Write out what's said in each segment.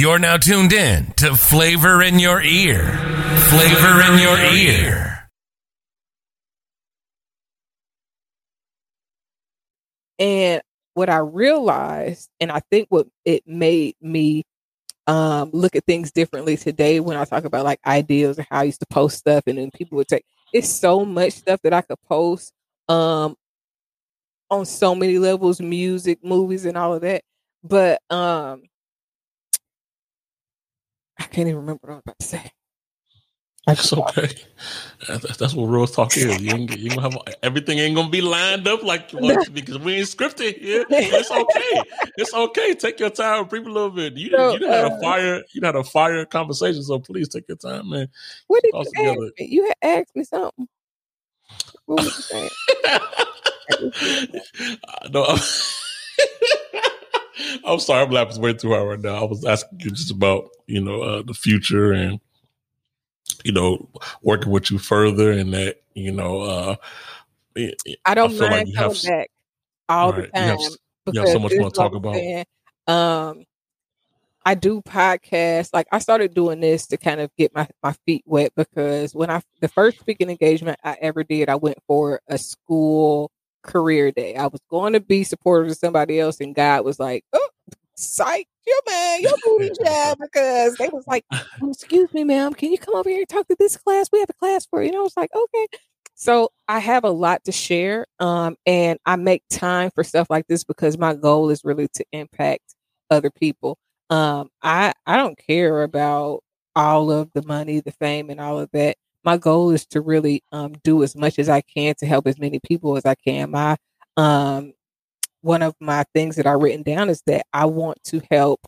You're now tuned in to Flavor in Your Ear. Flavor in Your Ear. And what I realized, and I think what it made me um, look at things differently today when I talk about like ideas and how I used to post stuff, and then people would take it's so much stuff that I could post um, on so many levels, music, movies, and all of that. But um, can't even remember what I was about to say. That's okay. That's what real talk is. You ain't, you gonna have everything ain't gonna be lined up like you want to because we ain't scripted here. It's okay. It's okay. Take your time, breathe a little bit. You so, you had a uh, fire. You had a fire conversation. So please take your time, man. What did you ask me? You had asked me something. What was you saying? no. I'm, I'm sorry. I'm laughing way too hard right now. I was asking you just about you know uh, the future and you know, working with you further and that, you know, uh, I don't I mind like coming have, back all right, the time. You have, you have so much more to talk about. um, I do podcasts. Like I started doing this to kind of get my, my feet wet because when I the first speaking engagement I ever did, I went for a school career day. I was going to be supportive of somebody else, and God was like, "Oh, psych, your man, your booty job because they was like, oh, excuse me, ma'am, can you come over here and talk to this class? We have a class for you. And I was like, okay. So I have a lot to share. Um, and I make time for stuff like this because my goal is really to impact other people. Um, I I don't care about all of the money, the fame, and all of that. My goal is to really um, do as much as I can to help as many people as I can. My um, one of my things that I written down is that I want to help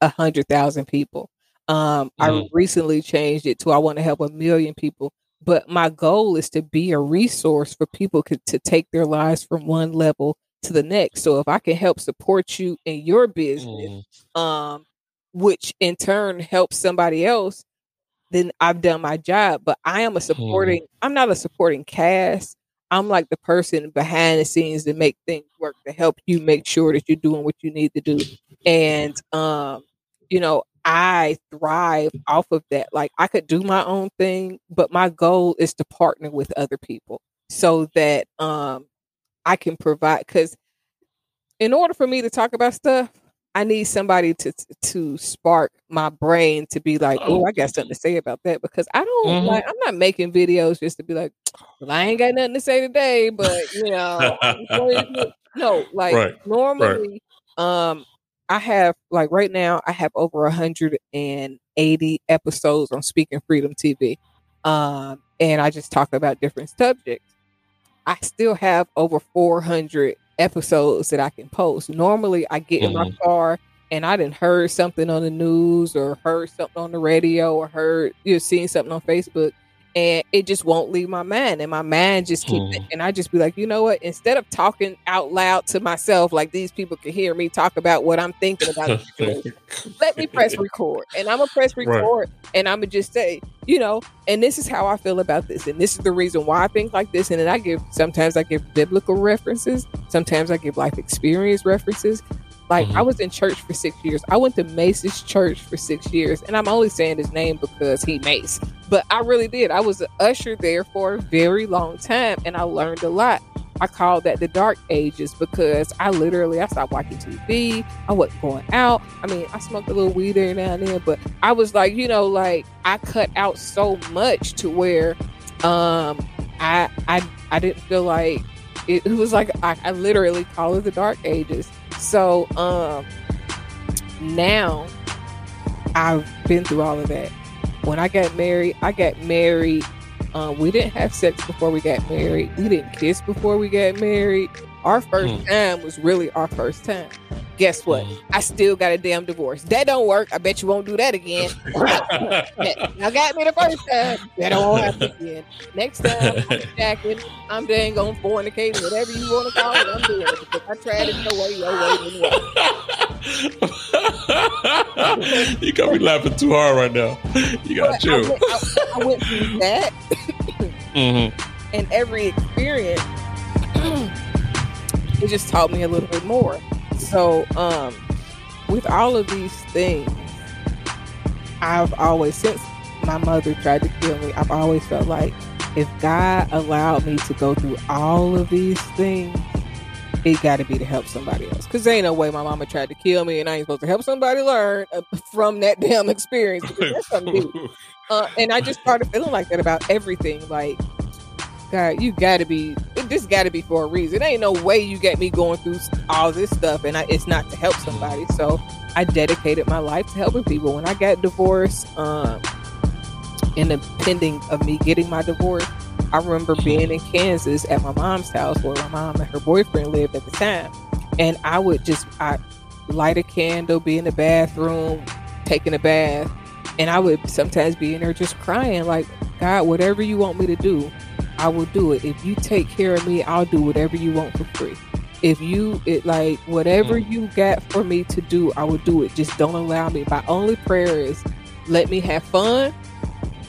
a hundred thousand people. Um, mm. I recently changed it to I want to help a million people. But my goal is to be a resource for people to, to take their lives from one level to the next. So if I can help support you in your business, mm. um, which in turn helps somebody else, then I've done my job. But I am a mm. supporting, mm. I'm not a supporting cast. I'm like the person behind the scenes to make things work to help you make sure that you're doing what you need to do. And um, you know, I thrive off of that. Like I could do my own thing, but my goal is to partner with other people so that um I can provide cuz in order for me to talk about stuff, I need somebody to to spark my brain to be like, oh, I got something to say about that because I don't mm-hmm. like. I'm not making videos just to be like, well, I ain't got nothing to say today, but you know, no, like right. normally, right. um, I have like right now, I have over 180 episodes on Speaking Freedom TV, um, and I just talk about different subjects. I still have over 400 episodes that I can post. Normally, I get mm-hmm. in my mm-hmm. car and I didn't heard something on the news or heard something on the radio or heard you know seen something on Facebook, and it just won't leave my mind and my mind just keep hmm. and i just be like you know what instead of talking out loud to myself like these people can hear me talk about what i'm thinking about let me press record and i'm gonna press record right. and i'm gonna just say you know and this is how i feel about this and this is the reason why i think like this and then i give sometimes i give biblical references sometimes i give life experience references like mm-hmm. I was in church for six years. I went to Mase's church for six years, and I'm only saying his name because he Mase. But I really did. I was an usher there for a very long time, and I learned a lot. I call that the dark ages because I literally I stopped watching TV. I wasn't going out. I mean, I smoked a little weed every now and then, but I was like, you know, like I cut out so much to where um I I I didn't feel like it, it was like I, I literally call it the dark ages so um now I've been through all of that. When I got married, I got married. Um, we didn't have sex before we got married. We didn't kiss before we got married. Our first mm. time was really our first time. Guess what? Mm. I still got a damn divorce. That don't work. I bet you won't do that again. now got me the first time. That won't happen again. Next time I'm jacking, I'm dang on fornicating, whatever you want to call it. I'm doing it because I tried it no way, your way didn't work. you got me laughing too hard right now. You got you. I, went, I, I went through that, mm-hmm. and every experience it just taught me a little bit more. So, um, with all of these things, I've always since my mother tried to kill me, I've always felt like if God allowed me to go through all of these things, it got to be to help somebody else. Because there ain't no way my mama tried to kill me and I ain't supposed to help somebody learn uh, from that damn experience. Uh, and I just started feeling like that about everything. Like, God, you got to be, this got to be for a reason. There ain't no way you get me going through all this stuff and I, it's not to help somebody. So I dedicated my life to helping people. When I got divorced, um, in the pending of me getting my divorce, I remember being in Kansas at my mom's house where my mom and her boyfriend lived at the time. And I would just I light a candle, be in the bathroom, taking a bath, and I would sometimes be in there just crying, like, God, whatever you want me to do, I will do it. If you take care of me, I'll do whatever you want for free. If you it like whatever mm. you got for me to do, I will do it. Just don't allow me. My only prayer is let me have fun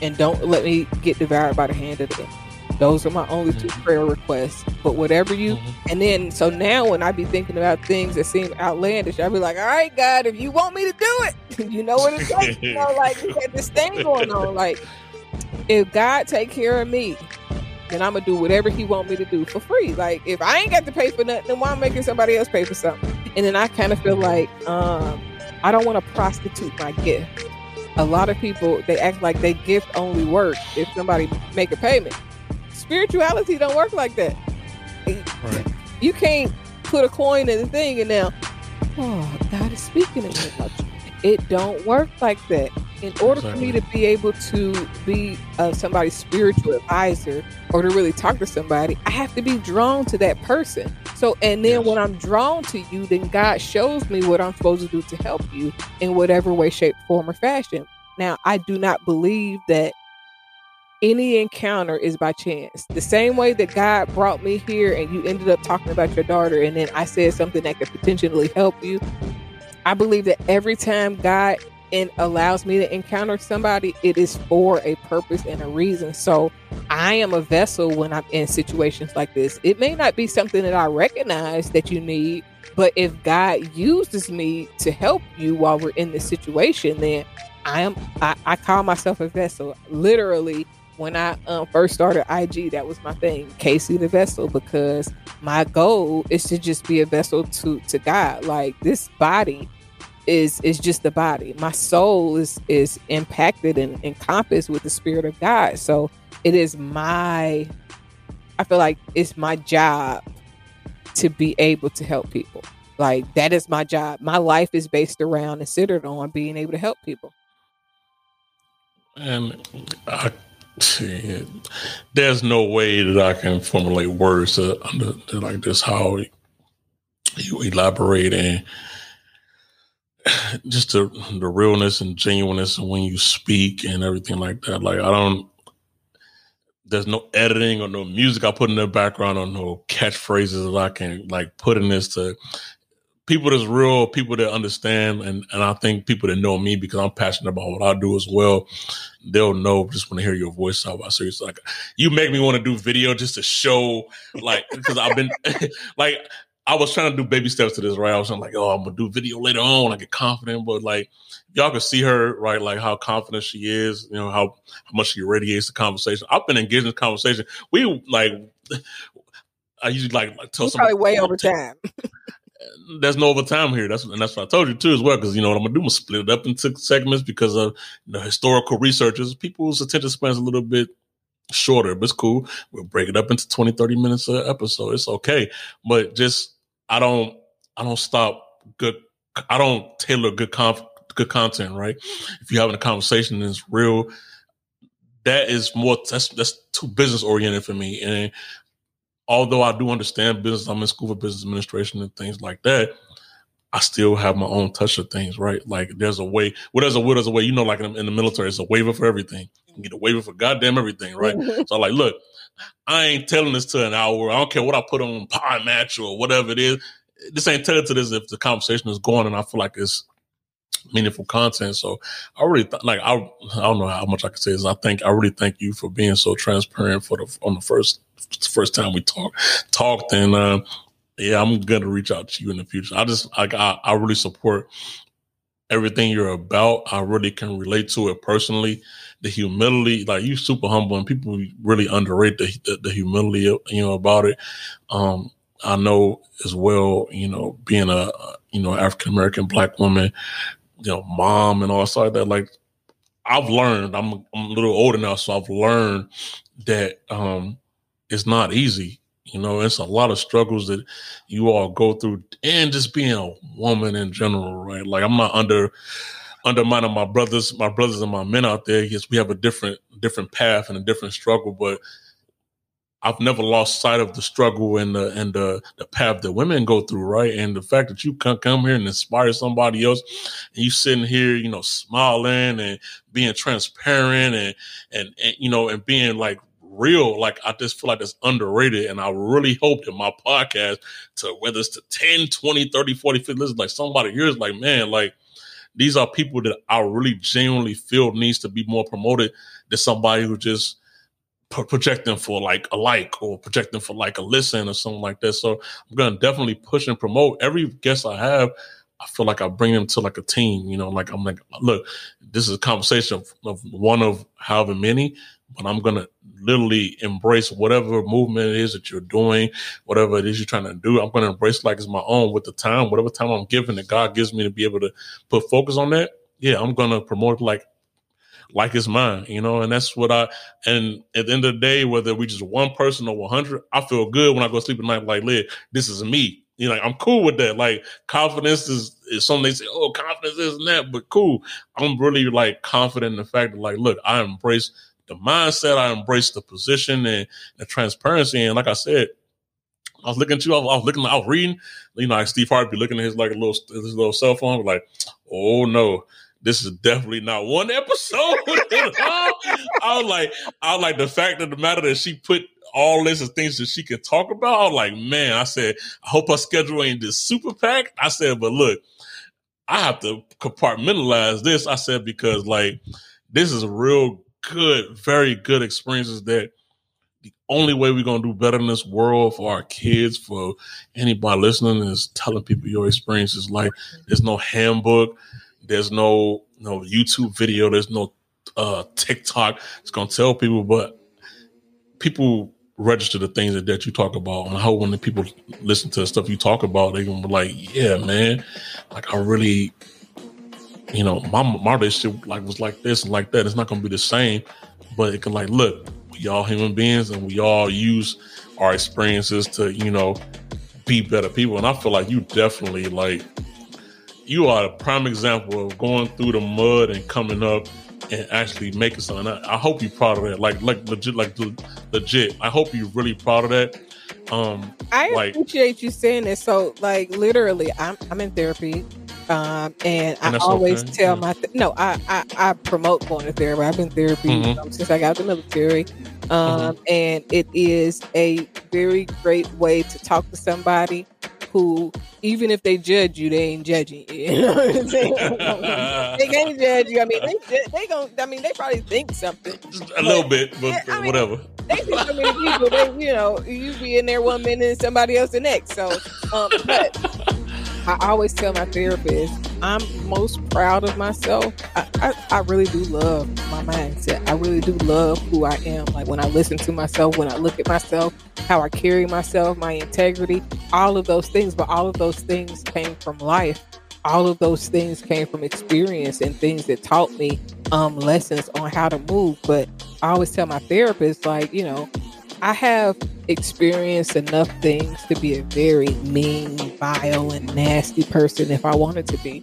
and don't let me get devoured by the hand of the enemy. Those are my only two mm-hmm. prayer requests. But whatever you, mm-hmm. and then so now when I be thinking about things that seem outlandish, I be like, all right, God, if you want me to do it, you know what it's like. you know, like you got this thing going on. Like if God take care of me, then I'm gonna do whatever He want me to do for free. Like if I ain't got to pay for nothing, then why am making somebody else pay for something? And then I kind of feel like um, I don't want to prostitute my gift a lot of people they act like they gift only work if somebody make a payment. Spirituality don't work like that. Right. You can't put a coin in the thing and now, oh, God is speaking to me. It don't work like that. In order for me to be able to be uh, somebody's spiritual advisor or to really talk to somebody, I have to be drawn to that person. So, and then yes. when I'm drawn to you, then God shows me what I'm supposed to do to help you in whatever way, shape, form, or fashion. Now, I do not believe that any encounter is by chance. The same way that God brought me here and you ended up talking about your daughter, and then I said something that could potentially help you. I believe that every time God and allows me to encounter somebody, it is for a purpose and a reason. So I am a vessel when I'm in situations like this. It may not be something that I recognize that you need, but if God uses me to help you while we're in this situation, then I am I, I call myself a vessel. Literally, when I um, first started IG, that was my thing, Casey the vessel, because my goal is to just be a vessel to to God. Like this body is is just the body. My soul is is impacted and encompassed with the spirit of God. So it is my I feel like it's my job to be able to help people. Like that is my job. My life is based around and centered on being able to help people. And I, there's no way that I can formulate words to, to like this how you elaborate and just the the realness and genuineness of when you speak and everything like that. Like I don't there's no editing or no music I put in the background or no catchphrases that I can like put in this to people that's real, people that understand, and and I think people that know me because I'm passionate about what I do as well. They'll know just when they hear your voice out. I seriously like you make me want to do video just to show like because I've been like I was trying to do baby steps to this, right? I was like, oh, I'm gonna do video later on. I get confident, but like y'all can see her, right? Like how confident she is, you know, how, how much she radiates the conversation. I've been engaged in this conversation. We like I usually like, like tell somebody way over time. there's no overtime here. That's and that's what I told you too as well. Because you know what I'm gonna do, I'm gonna split it up into segments because of you know, historical researchers. People's attention spans a little bit shorter, but it's cool. We'll break it up into 20, 30 minutes an episode. It's okay. But just I don't I don't stop good I don't tailor good conf, good content, right? If you're having a conversation and it's real, that is more that's that's too business oriented for me. And although I do understand business, I'm in school for business administration and things like that. I still have my own touch of things, right? Like there's a way. Well, there's a will, there's a way. You know, like in, in the military, it's a waiver for everything. You get a waiver for goddamn everything, right? so, like, look, I ain't telling this to an hour. I don't care what I put on Pie Match or whatever it is. This ain't telling to this if the conversation is going and I feel like it's meaningful content. So I really th- like I I don't know how much I can say is I think I really thank you for being so transparent for the on the first first time we talked talked and uh, yeah I'm gonna reach out to you in the future. I just like I, I really support everything you're about. I really can relate to it personally. The humility, like you, super humble, and people really underrate the, the, the humility, you know, about it. Um, I know as well, you know, being a you know African American black woman, you know, mom and all stuff like that. Like I've learned, I'm I'm a little older now, so I've learned that um, it's not easy. You know, it's a lot of struggles that you all go through, and just being a woman in general, right? Like I'm not under undermining my brothers, my brothers and my men out there. Yes, we have a different different path and a different struggle, but I've never lost sight of the struggle and the and the the path that women go through, right? And the fact that you can come here and inspire somebody else, and you sitting here, you know, smiling and being transparent and and, and you know and being like real, like I just feel like it's underrated. And I really hope that my podcast to whether it's to 10, 20, 30, 40, 50, listen, like somebody here is like, man, like these are people that I really genuinely feel needs to be more promoted than somebody who just projecting for like a like or projecting for like a listen or something like that. So I'm gonna definitely push and promote every guest I have. I feel like I bring them to like a team, you know, like I'm like, look, this is a conversation of, of one of however many, but I'm gonna literally embrace whatever movement it is that you're doing, whatever it is you're trying to do. I'm gonna embrace like it's my own with the time, whatever time I'm given that God gives me to be able to put focus on that. Yeah, I'm gonna promote like like it's mine, you know, and that's what I, and at the end of the day, whether we just one person or 100, I feel good when I go sleep at night, like, live, this is me. You know, I'm cool with that. Like confidence is, is something they say, oh, confidence isn't that, but cool. I'm really like confident in the fact that like, look, I embrace the mindset, I embrace the position and the transparency. And like I said, I was looking at you. I was, I was looking. I was reading. You know, like Steve Harvey be looking at his like a little his little cell phone. Like, oh no, this is definitely not one episode. I was like, I was like the fact of the matter that she put all this of things that she can talk about. I was like, man, I said, I hope her schedule ain't this super packed. I said, but look, I have to compartmentalize this. I said, because like this is a real good, very good experiences that the only way we're gonna do better in this world for our kids, for anybody listening, is telling people your experiences. Like there's no handbook, there's no no YouTube video. There's no uh, TikTok. It's gonna tell people, but people register the things that, that you talk about. And I hope when the people listen to the stuff you talk about, they gonna be like, yeah, man, like I really, you know, my my relationship like was like this and like that. It's not gonna be the same, but it can like look, we all human beings and we all use our experiences to, you know, be better people. And I feel like you definitely like you are a prime example of going through the mud and coming up and actually making something. I, I hope you're proud of that. Like, like legit, like legit. I hope you're really proud of that. Um, I like, appreciate you saying this. So, like, literally, I'm I'm in therapy, um, and, and I always okay. tell yeah. my th- no, I, I, I promote going to therapy. I've been therapy mm-hmm. um, since I got out of the military, um, mm-hmm. and it is a very great way to talk to somebody who, even if they judge you, they ain't judging you. you know what I'm saying? they can't judge you. I mean, they they going I mean, they probably think something. Just a little bit, but I mean, whatever. They see so many people. They, you know, you be in there one minute and somebody else the next. So, um, but I always tell my therapist, I'm most proud of myself. I, I, I, really do love my mindset. I really do love who I am. Like when I listen to myself, when I look at myself, how I carry myself, my integrity, all of those things. But all of those things came from life. All of those things came from experience and things that taught me um, lessons on how to move. But I always tell my therapist, like, you know, I have experienced enough things to be a very mean, vile, and nasty person if I wanted to be.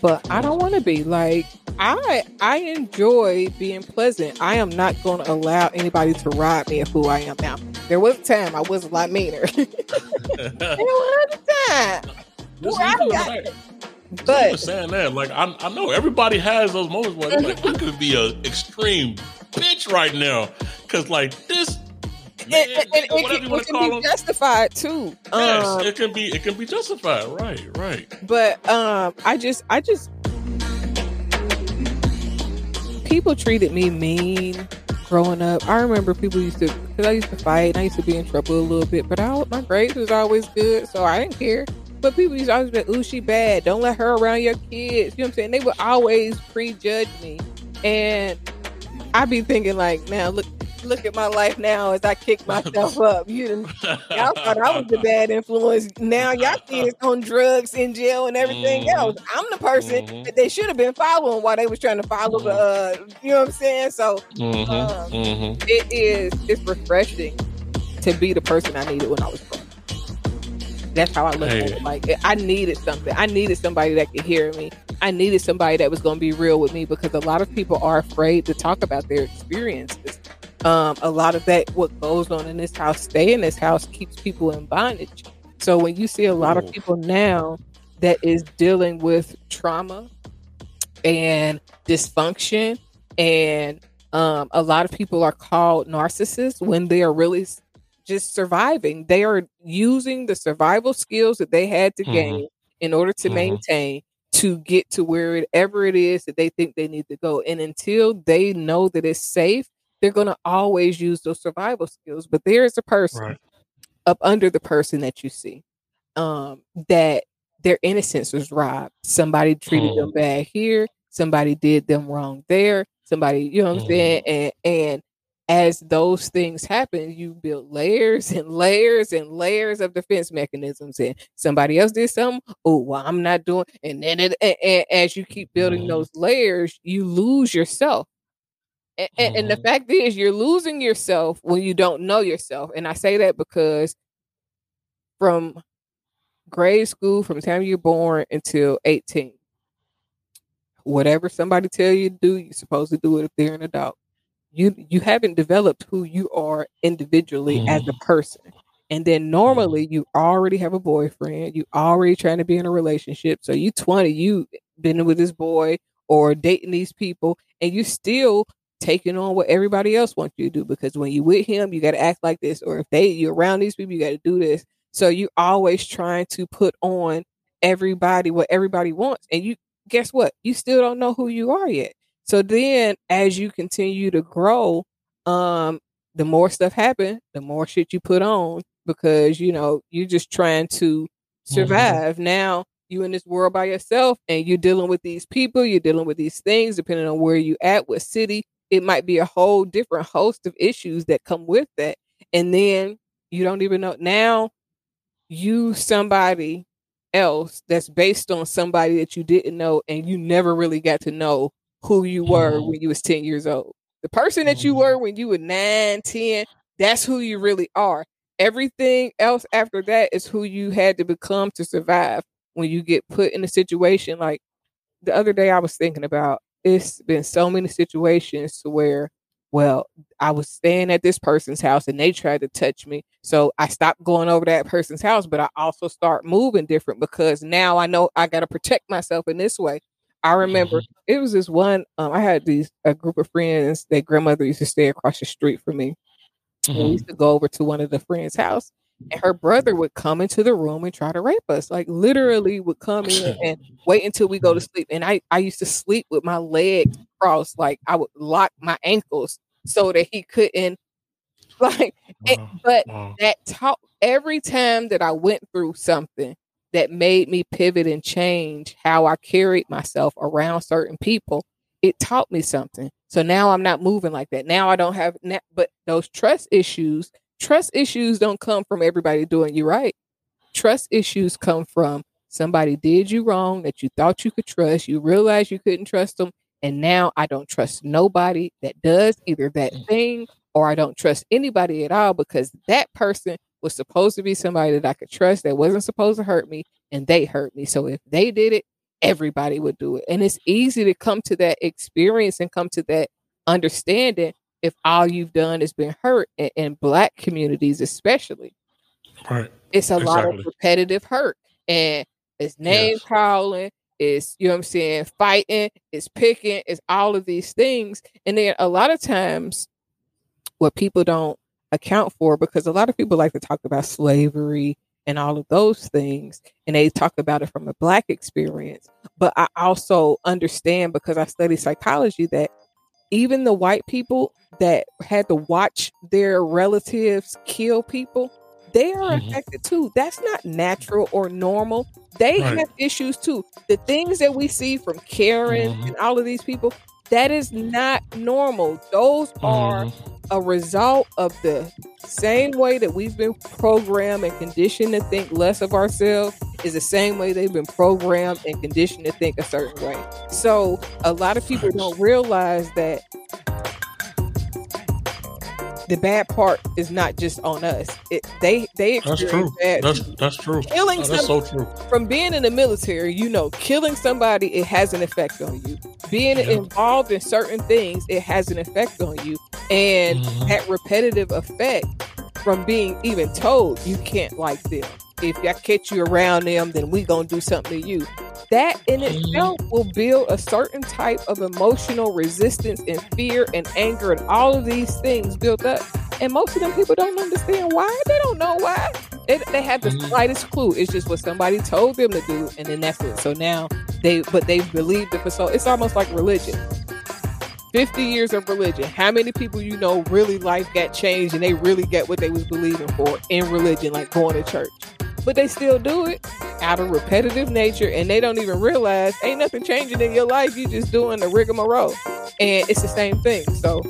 But I don't want to be like I I enjoy being pleasant. I am not going to allow anybody to rob me of who I am now. There was a time I was a lot meaner. there was a time. but saying that, like I, I know everybody has those moments where like I could be a extreme bitch right now because like this It can, it can be justified too. Yes, um, it can be. It can be justified. Right, right. But um, I just, I just, people treated me mean growing up. I remember people used to, because I used to fight. and I used to be in trouble a little bit, but I, my grades was always good, so I didn't care. but people used to always be like, ooh, she bad. Don't let her around your kids. You know what I'm saying? They would always prejudge me. And I'd be thinking like, now look look at my life now as I kick myself up. You done, y'all thought I was the bad influence. Now y'all kids on drugs in jail and everything Mhm. else. I'm the person Mhm. that they should have been following while they was trying to follow the uh, you know what I'm saying? So Mhm, Um, mhm. it is it's refreshing to be the person I needed when I was broke. That's how I look at it. Like I needed something. I needed somebody that could hear me. I needed somebody that was going to be real with me because a lot of people are afraid to talk about their experiences. Um, a lot of that, what goes on in this house, stay in this house, keeps people in bondage. So when you see a lot of people now that is dealing with trauma and dysfunction, and um, a lot of people are called narcissists when they are really just surviving. They are using the survival skills that they had to Mhm. gain in order to Mhm. maintain to get to wherever it is that they think they need to go. And until they know that it's safe, they're going to always use those survival skills. But there is a person Right. up under the person that you see um that their innocence was robbed somebody treated them bad here somebody did them wrong there somebody you know what i'm saying and and as those things happen you build layers and layers and layers of defense mechanisms and somebody else did something oh well i'm not doing and then it, and, and as you keep building Mhm. those layers you lose yourself and, and, and the Mhm. fact is you're losing yourself when you don't know yourself and i say that because from grade school from the time you're born until 18 whatever somebody tell you to do you're supposed to do it if they're an adult. You you haven't developed who you are individually as a person and then normally you already have a boyfriend you already trying to be in a relationship so you 20 you been with this boy or dating these people and you still taking on what everybody else wants you to do because when you with him you got to act like this or if they you're around these people you got to do this. So you're always trying to put on everybody what everybody wants and you guess what? You still don't know who you are yet. So then as you continue to grow um the more stuff happen the more shit you put on because you know you're just trying to survive. Now you in this world by yourself and you're dealing with these people you're dealing with these things depending on where you at what city it might be a whole different host of issues that come with that and then you don't even know now you somebody else that's based on somebody that you didn't know and you never really got to know who you were Mhm. when you was 10 years old the person that you Mhm. were when you were 9 10 that's who you really are everything else after that is who you had to become to survive when you get put in a situation like the other day I was thinking about it's been so many situations to where well I was staying at this person's house and they tried to touch me. So I stopped going over that person's house but I also start moving different because now I know I got to protect myself in this way. I remember it was this one um, I had these a group of friends their grandmother used to stay across the street from me. And we used to go over to one of the friends' house, and her brother would come into the room and try to rape us. Like literally would come in and wait until we go to sleep. And I, I used to sleep with my legs crossed, like I would lock my ankles so that he couldn't like it- but Wow. that taught every time that I went through something that made me pivot and change how I carried myself around certain people, it taught me something. So now I'm not moving like that. Now I don't have, but those trust issues, trust issues don't come from everybody doing you right. Trust issues come from somebody did you wrong that you thought you could trust. You realized you couldn't trust them. And now I don't trust nobody that does either that mm. thing or I don't trust anybody at all because that person was supposed to be somebody that I could trust that wasn't supposed to hurt me and they hurt me. So if they did it, everybody would do it. And it's easy to come to that experience and come to that understanding if all you've done is been hurt in, in black communities, especially. Right. It's a lot of repetitive hurt and it's name Yes. calling. It's, you know what I'm saying, fighting, it's picking, it's all of these things. And then a lot of times, what people don't account for, because a lot of people like to talk about slavery and all of those things, and they talk about it from a Black experience. But I also understand because I study psychology that even the white people that had to watch their relatives kill people, they are Mhm. affected too. That's not natural or normal. They Right. have issues too. The things that we see from Karen Mhm. and all of these people, that is not normal. Those are Mhm. A result of the same way that we've been programmed and conditioned to think less of ourselves is the same way they've been programmed and conditioned to think a certain way. So a lot of people don't realize that the bad part is not just on us. It they they That's experience true. bad That's that's true. Killing Oh, that's so true. from being in the military, you know, killing somebody, it has an effect on you. Being Yeah. involved in certain things, it has an effect on you. And Mhm. that repetitive effect from being even told you can't like them. If I catch you around them, then we gonna do something to you. That in Mhm. itself will build a certain type of emotional resistance and fear and anger and all of these things built up. And most of them people don't understand why. They don't know why. They, they have the Mhm. slightest clue. It's just what somebody told them to do, and then that's it. So now they, but they've believed it for so. It's almost like religion. 50 years of religion. How many people you know really life got changed and they really get what they was believing for in religion, like going to church. But they still do it out of repetitive nature and they don't even realize ain't nothing changing in your life. You just doing the rigmarole. And it's the same thing. So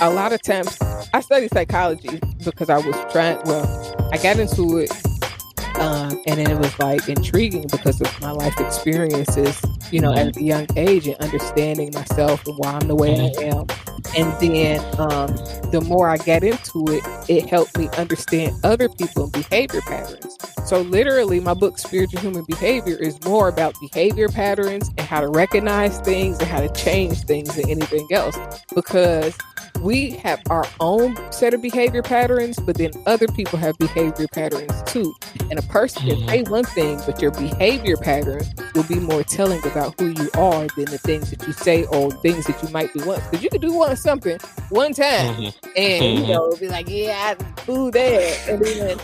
a lot of times I studied psychology because I was trying well, I got into it um, and then it was like intriguing because of my life experiences, you know, at a young age and understanding myself and why I'm the way I am. And then um, the more I got into it, it helped me understand other people and behavior patterns. So, literally, my book, Spiritual Human Behavior, is more about behavior patterns and how to recognize things and how to change things than anything else. Because we have our own set of behavior patterns, but then other people have behavior patterns too. And a person can Mhm. say one thing, but your behavior pattern will be more telling about who you are than the things that you say or things that you might do once. Because you could do one something one time Mhm. and you Mhm. know be like, yeah, I do that, and then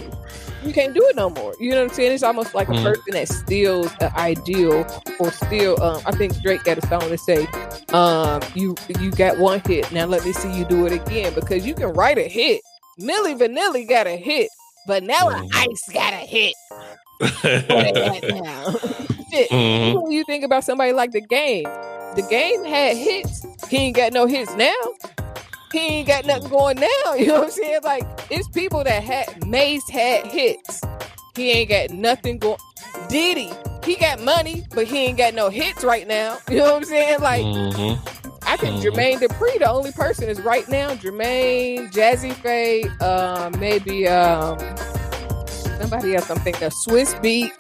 you can't do it no more. You know what I'm saying? It's almost like a Mhm. person that steals an ideal or steal. Um, I think Drake got a song to say, um, "You you got one hit, now let me see you do it again." Because you can write a hit. Milli Vanilli got a hit, but now Mhm. Ice got a hit. Where they at now? Shit. Mhm. When you think about somebody like the game, the game had hits. He ain't got no hits now. He ain't got nothing going now. You know what I'm saying? Like it's people that had Mase had hits. He ain't got nothing going. Diddy, he got money, but he ain't got no hits right now. You know what I'm saying? Like Mhm. I think Mhm. Jermaine Dupri, the only person is right now. Jermaine, Jazze Pha, um, maybe um, somebody else. I'm thinking of Swizz Beatz.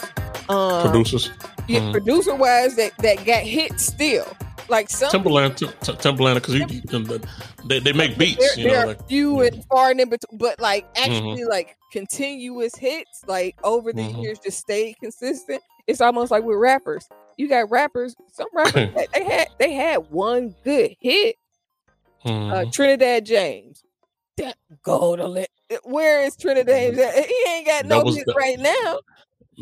Um, Producers. yeah, Mhm. producer wise that that got hit still. Like some Timbaland, Tim- Tim- Timbaland, because they, they make beats, there, you know, there like are few yeah. and far and in between, but like actually like continuous hits, like over the Mhm. years, just stayed consistent. It's almost like with rappers. You got rappers, some rappers they had they had one good hit. Uh, Mhm. Trinidad James, that go to. Where is Trinidad? James? He ain't got no hits right now.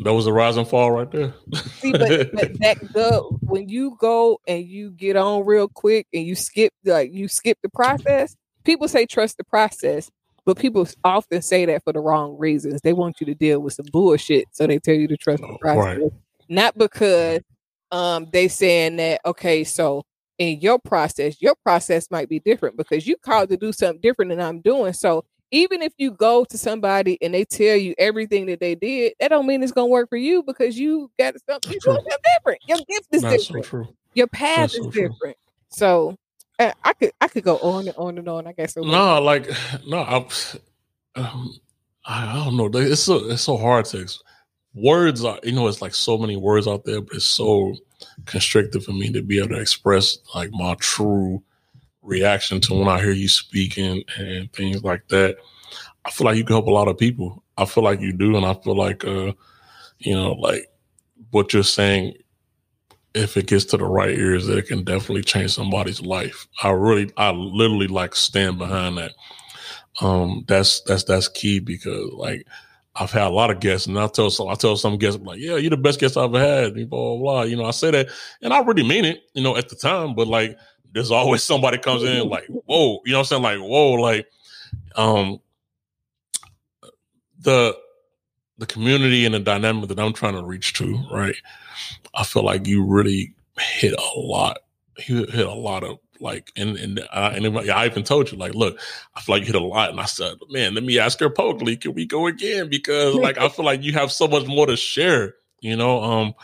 That was a rise and fall right there. See, but, but that go when you go and you get on real quick and you skip like you skip the process. People say trust the process, but people often say that for the wrong reasons. They want you to deal with some bullshit, so they tell you to trust the Oh, process, right. not because um they saying that okay, so in your process, your process might be different because you called to do something different than I'm doing. So even if you go to somebody and they tell you everything that they did, that don't mean it's gonna work for you because you got something, you True. doing something different. Your gift is That's so different. true. Your path That's is so true. different. So uh, I could I could go on and on and on. I guess so. No, like no, I, um, I I don't know. It's so it's so hard to words are. You know, it's like so many words out there, but it's so constricted for me to be able to express like my true reaction to when I hear you speaking and things like that. I feel like you can help a lot of people. I feel like you do, and I feel like uh, you know, like what you're saying. If it gets to the right ears, that it can definitely change somebody's life. I really, I literally like stand behind that um that's that's that's key because like I've had a lot of guests and I tell some I tell some guests like, yeah, you're the best guest I've ever had, blah, blah, blah. You know, I say that and I really mean it, you know, at the time, but like there's always somebody comes in like, whoa, you know what I'm saying? Like, whoa, like um the the community and the dynamic that I'm trying to reach to, right? I feel like you really hit a lot. You hit a lot of like, and and I, and I even told you, like, look, I feel like you hit a lot, and I said, man, let me ask her publicly, can we go again? Because like, I feel like you have so much more to share. You know, um,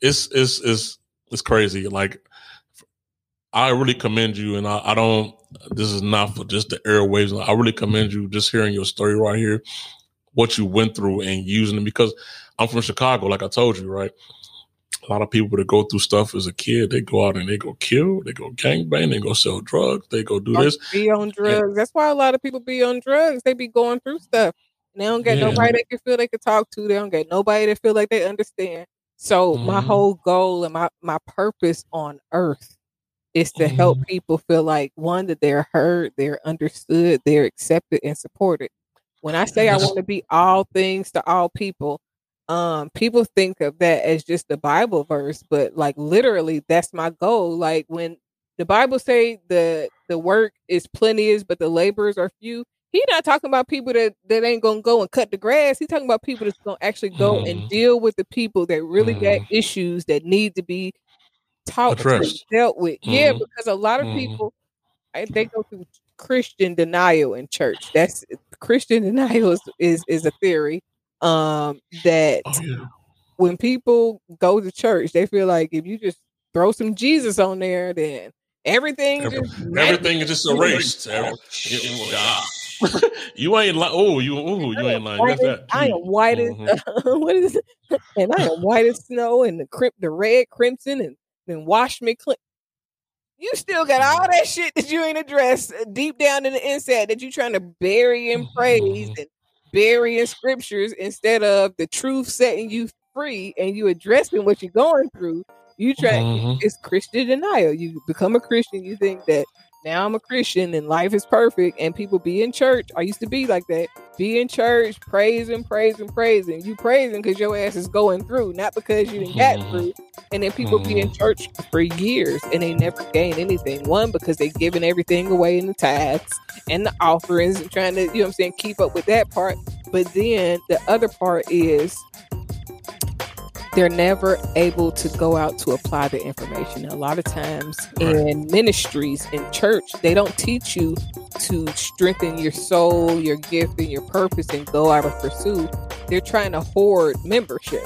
it's it's it's it's crazy. Like, I really commend you, and I, I don't. This is not for just the airwaves. I really commend you just hearing your story right here, what you went through, and using it because I'm from Chicago, like I told you, right? a lot of people that go through stuff as a kid, they go out and they go kill, they go gangbang, they go sell drugs, they go do this. Be on drugs. That's why a lot of people be on drugs. They be going through stuff. And they don't get yeah. nobody they can feel they can talk to. They don't get nobody that feel like they understand. So mm-hmm. my whole goal and my my purpose on earth is to mm-hmm. help people feel like one that they're heard, they're understood, they're accepted and supported. When I say I want to be all things to all people, um people think of that as just the bible verse but like literally that's my goal like when the bible say the the work is plenteous but the laborers are few he not talking about people that that ain't gonna go and cut the grass He talking about people that's gonna actually go mm. and mm-hmm. deal with the people that really mm. got mm-hmm. issues that need to be talked dealt with mm. yeah mm-hmm. because a lot of people they go through christian denial in church that's christian denial is is, is a theory um that oh, yeah. when people go to church they feel like if you just throw some jesus on there then everything Every, everything is just erased you ain't like oh you oh you ain't lying That's that. I am white as mm-hmm. what is it? and I am white as snow and the crimp the red crimson and then wash me clean you still got all that shit that you ain't addressed uh, deep down in the inside that you're trying to bury and praise mm-hmm. and burying scriptures instead of the truth setting you free and you addressing what you're going through. You try mm-hmm. it's Christian denial. You become a Christian, you think that now I'm a Christian and life is perfect and people be in church. I used to be like that. Be in church, praising, praising, praising. You praising because your ass is going through, not because you didn't get mm-hmm. through. And then people be in mm-hmm. church for years and they never gain anything. One, because they giving everything away in the tithes and the offerings and trying to, you know what I'm saying, keep up with that part. But then the other part is they're never able to go out to apply the information. A lot of times right. in ministries, in church, they don't teach you to strengthen your soul, your gift, and your purpose and go out and pursue. They're trying to hoard membership.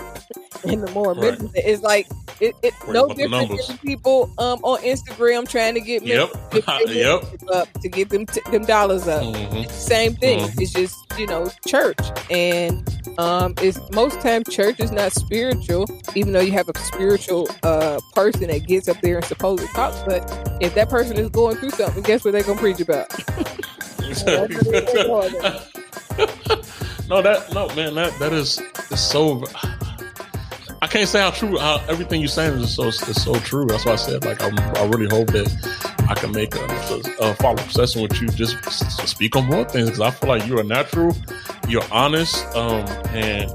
And the more right. members, it's like it, it no different than people um, on Instagram trying to get yep. yep. up to get them t- them dollars up. Mm-hmm. Same thing. Mm-hmm. It's just you know church, and um, it's most time church is not spiritual, even though you have a spiritual uh, person that gets up there and supposedly talks. But if that person is going through something, guess what they're gonna preach about? no, that no man, that that is, so can't say how true how everything you're saying is so is so true. That's why I said like I'm, i really hope that I can make a, a, a follow up session with you just speak on more things because I feel like you're a natural, you're honest, um, and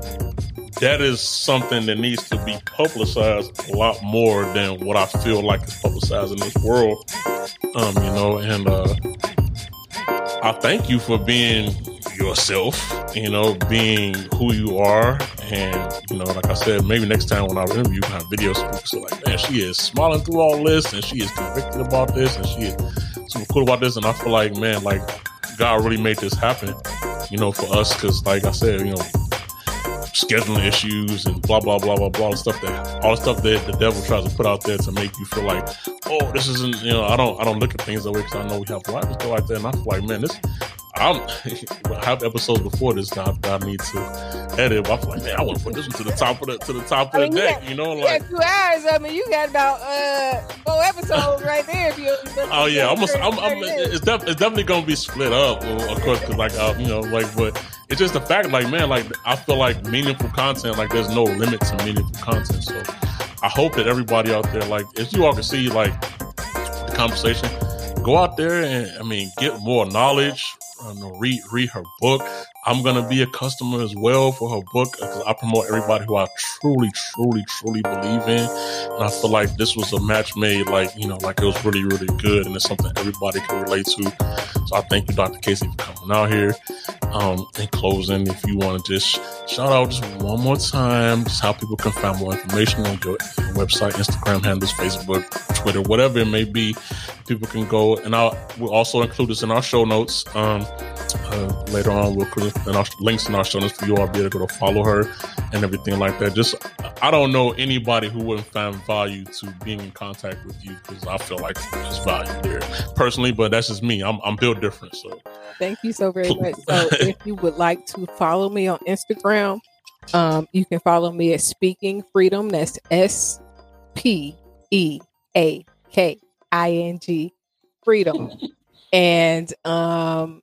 that is something that needs to be publicized a lot more than what I feel like is publicized in this world. Um, you know, and uh, I thank you for being yourself, you know, being who you are. And, you know, like I said, maybe next time when I interview, have videos of so like, man, she is smiling through all this and she is convicted about this and she is super cool about this. And I feel like, man, like God really made this happen, you know, for us. Cause like I said, you know, scheduling issues and blah blah blah blah blah the stuff that all the stuff that the devil tries to put out there to make you feel like oh this isn't you know I don't I don't look at things that way because I know we have lives and stuff like that and I feel like man this I'm I have episodes before this that I need to edit. I'm like, man, I want to put this one to the top of the to the top of I mean, the deck. Got, you know, like you two hours. I mean, you got about uh four episodes right there. If you, oh yeah, almost. I'm, I'm, it's, def, it's definitely gonna be split up, of course, because like uh, you know, like, but it's just the fact, like, man, like I feel like meaningful content, like, there's no limit to meaningful content. So I hope that everybody out there, like, if you all can see, like, the conversation, go out there and I mean, get more knowledge know, read read her book. I'm gonna be a customer as well for her book because I promote everybody who I truly, truly, truly believe in, and I feel like this was a match made like you know like it was really, really good, and it's something everybody can relate to. So I thank you, Dr. Casey, for coming out here. Um, in closing, if you want to just shout out just one more time, just how people can find more information on your, website, Instagram handles, Facebook, Twitter, whatever it may be, people can go and I'll also include this in our show notes. Um, uh, later on, we'll put in our links in our show notes for you all be able to go to follow her and everything like that. Just I don't know anybody who wouldn't find value to being in contact with you because I feel like there's value there personally, but that's just me. I'm I'm built different, so Thank you so very much. So, if you would like to follow me on Instagram, um, you can follow me at Speaking Freedom. That's S P E A K I N G Freedom. and um,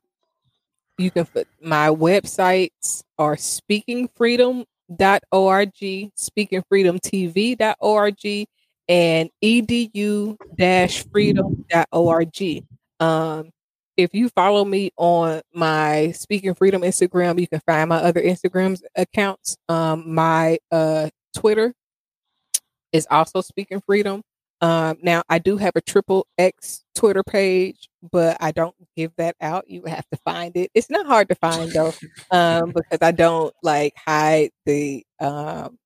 you can my websites are speakingfreedom.org, speakingfreedomtv.org, and edu-freedom.org. Um, if you follow me on my Speaking Freedom Instagram, you can find my other Instagram accounts. Um, my uh, Twitter is also Speaking Freedom. Um, now I do have a triple X Twitter page, but I don't give that out. You have to find it. It's not hard to find though, um, because I don't like hide the um,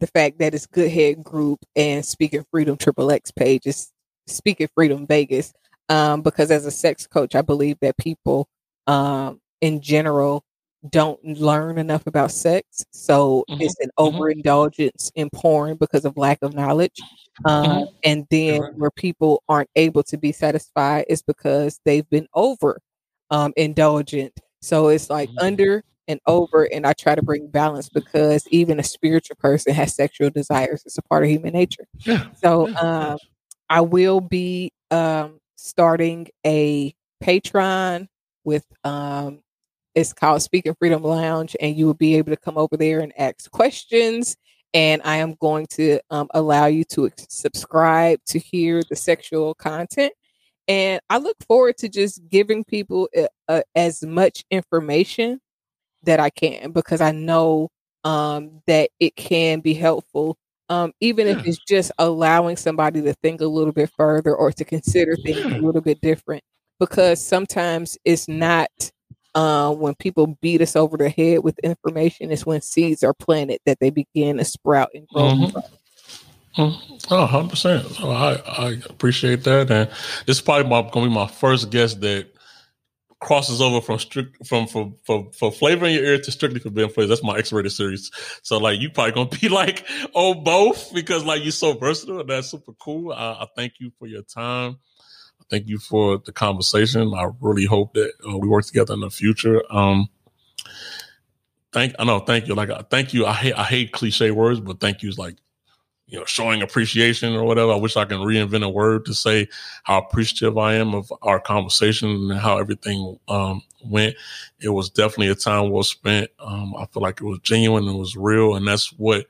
the fact that it's Good Head Group and Speaking Freedom Triple X page is Speaking Freedom Vegas. Um, because as a sex coach, I believe that people um, in general don't learn enough about sex. So Mhm, it's an mhm. overindulgence in porn because of lack of knowledge. Um, Mhm. And then where people aren't able to be satisfied is because they've been over um, indulgent. So it's like Mhm. under and over. And I try to bring balance because even a spiritual person has sexual desires. It's a part of human nature. yeah. So Yeah, um. I will be um, starting a Patreon with um, it's called Speaking Freedom Lounge, and you will be able to come over there and ask questions. And I am going to um, allow you to subscribe to hear the sexual content. And I look forward to just giving people uh, uh, as much information that I can because I know um, that it can be helpful um, even if it's just allowing somebody to think a little bit further or to consider things a little bit different because sometimes it's not uh, when people beat us over the head with information it's when seeds are planted that they begin to sprout and grow Mhm. Mm, Oh, 100%. So I, I appreciate that. And this is probably going to be my first guest that crosses over from strict from for for for flavor in your ear to strictly for being flavor. That's my X-rated series. So like you probably gonna be like oh both because like you're so versatile and that's super cool. I, I thank you for your time. Thank you for the conversation. I really hope that uh, we work together in the future. Um, thank I know thank you. Like I thank you. I hate I hate cliche words, but thank you is like you know, showing appreciation or whatever. I wish I can reinvent a word to say how appreciative I am of our conversation and how everything um, went. It was definitely a time well spent. Um, I feel like it was genuine and it was real, and that's what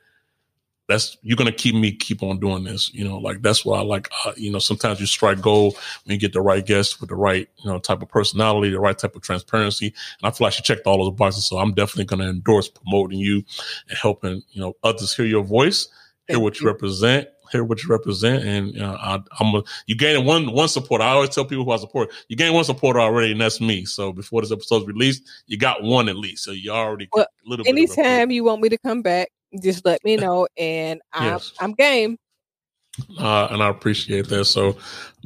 that's you're gonna keep me keep on doing this. You know, like that's why I like. Uh, you know, sometimes you strike gold when you get the right guest with the right you know type of personality, the right type of transparency, and I feel like she checked all those boxes. So I'm definitely gonna endorse promoting you and helping you know others hear your voice hear Thank what you you. represent, hear what you represent, and uh, I, I'm a, you gain one one supporter. I always tell people who I support, you gain one supporter already, and that's me. So before this episode's released, you got one at least. So you already Well, got a little bit. anytime you want me to come back just let me know and i'm, Yes. I'm game uh, and I appreciate that. So,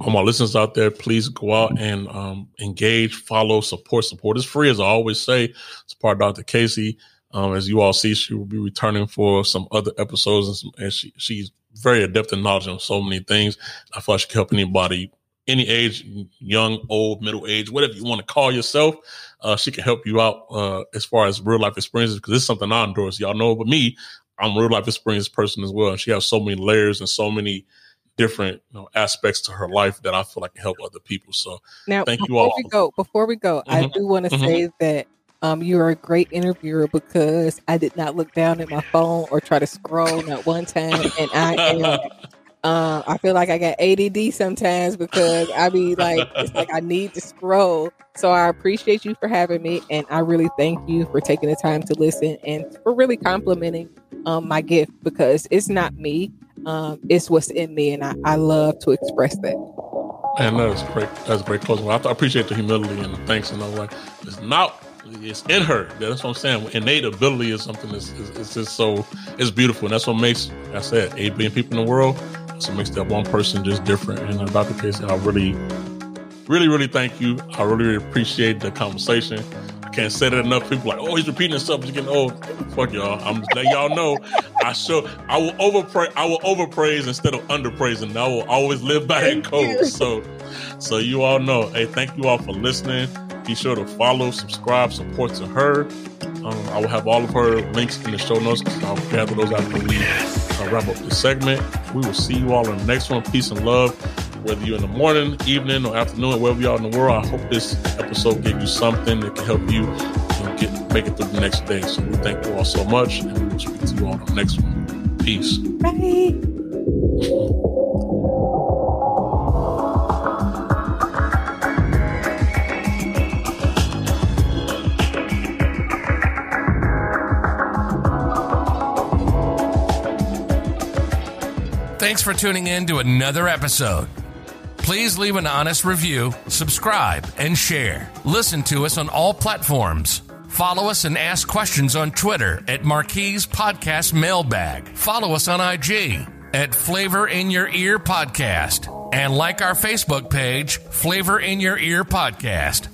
all my listeners out there, please go out and um, engage, follow, support. Support is free, as I always say. Support Dr. Casey. Um, as you all see, she will be returning for some other episodes, and, some, and she, she's very adept in knowledge on so many things. I feel like she can help anybody, any age, young, old, middle age, whatever you want to call yourself. Uh, she can help you out uh, as far as real life experiences because it's something I endorse. Y'all know, but me, I'm a real life experience person as well. And she has so many layers and so many different you know, aspects to her life that I feel like can help other people. So now Thank you before we go before we go i Mhm. do want to Mhm. say that um, you're a great interviewer because I did not look down at my phone or try to scroll not one time, and I am Uh, I feel like I got ADD sometimes because I be like, it's like I need to scroll. So I appreciate you for having me, and I really thank you for taking the time to listen and for really complimenting um, my gift because it's not me, um, it's what's in me, and I, I love to express that. And that's great. That's a great closing. I, appreciate the humility and the thanks and all that. It's not it's in her. That's what I'm saying. Innate ability is something that's just so it's beautiful. And that's what makes like I said, eight billion people in the world. That's what makes that one person just different. And Dr. Casey, I really, really, really thank you. I really, really appreciate the conversation. I can't say that enough. People like, oh, he's repeating himself. He's getting old. Fuck y'all. I'm just letting y'all know. I show. I will overpraise. I will overpraise instead of underpraising. I will always live by that code. So, so you all know. Hey, thank you all for listening. Be sure to follow, subscribe, support to her. Um, I will have all of her links in the show notes. I'll gather those after we uh, wrap up the segment. We will see you all in the next one. Peace and love. Whether you're in the morning, evening, or afternoon, wherever you are in the world, I hope this episode gave you something that can help you, get make it through the next day. So we thank you all so much, and we will speak to you all the next one. Peace. Bye. Thanks for tuning in to another episode. Please leave an honest review, subscribe, and share. Listen to us on all platforms. Follow us and ask questions on Twitter at Marquise Podcast Mailbag. Follow us on IG at Flavor in Your Ear Podcast. And like our Facebook page, Flavor in Your Ear Podcast.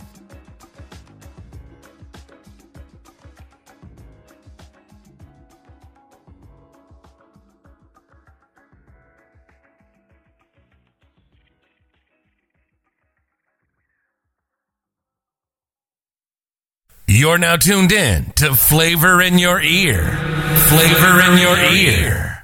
You're now tuned in to Flavor in Your Ear. Flavor in Your Ear.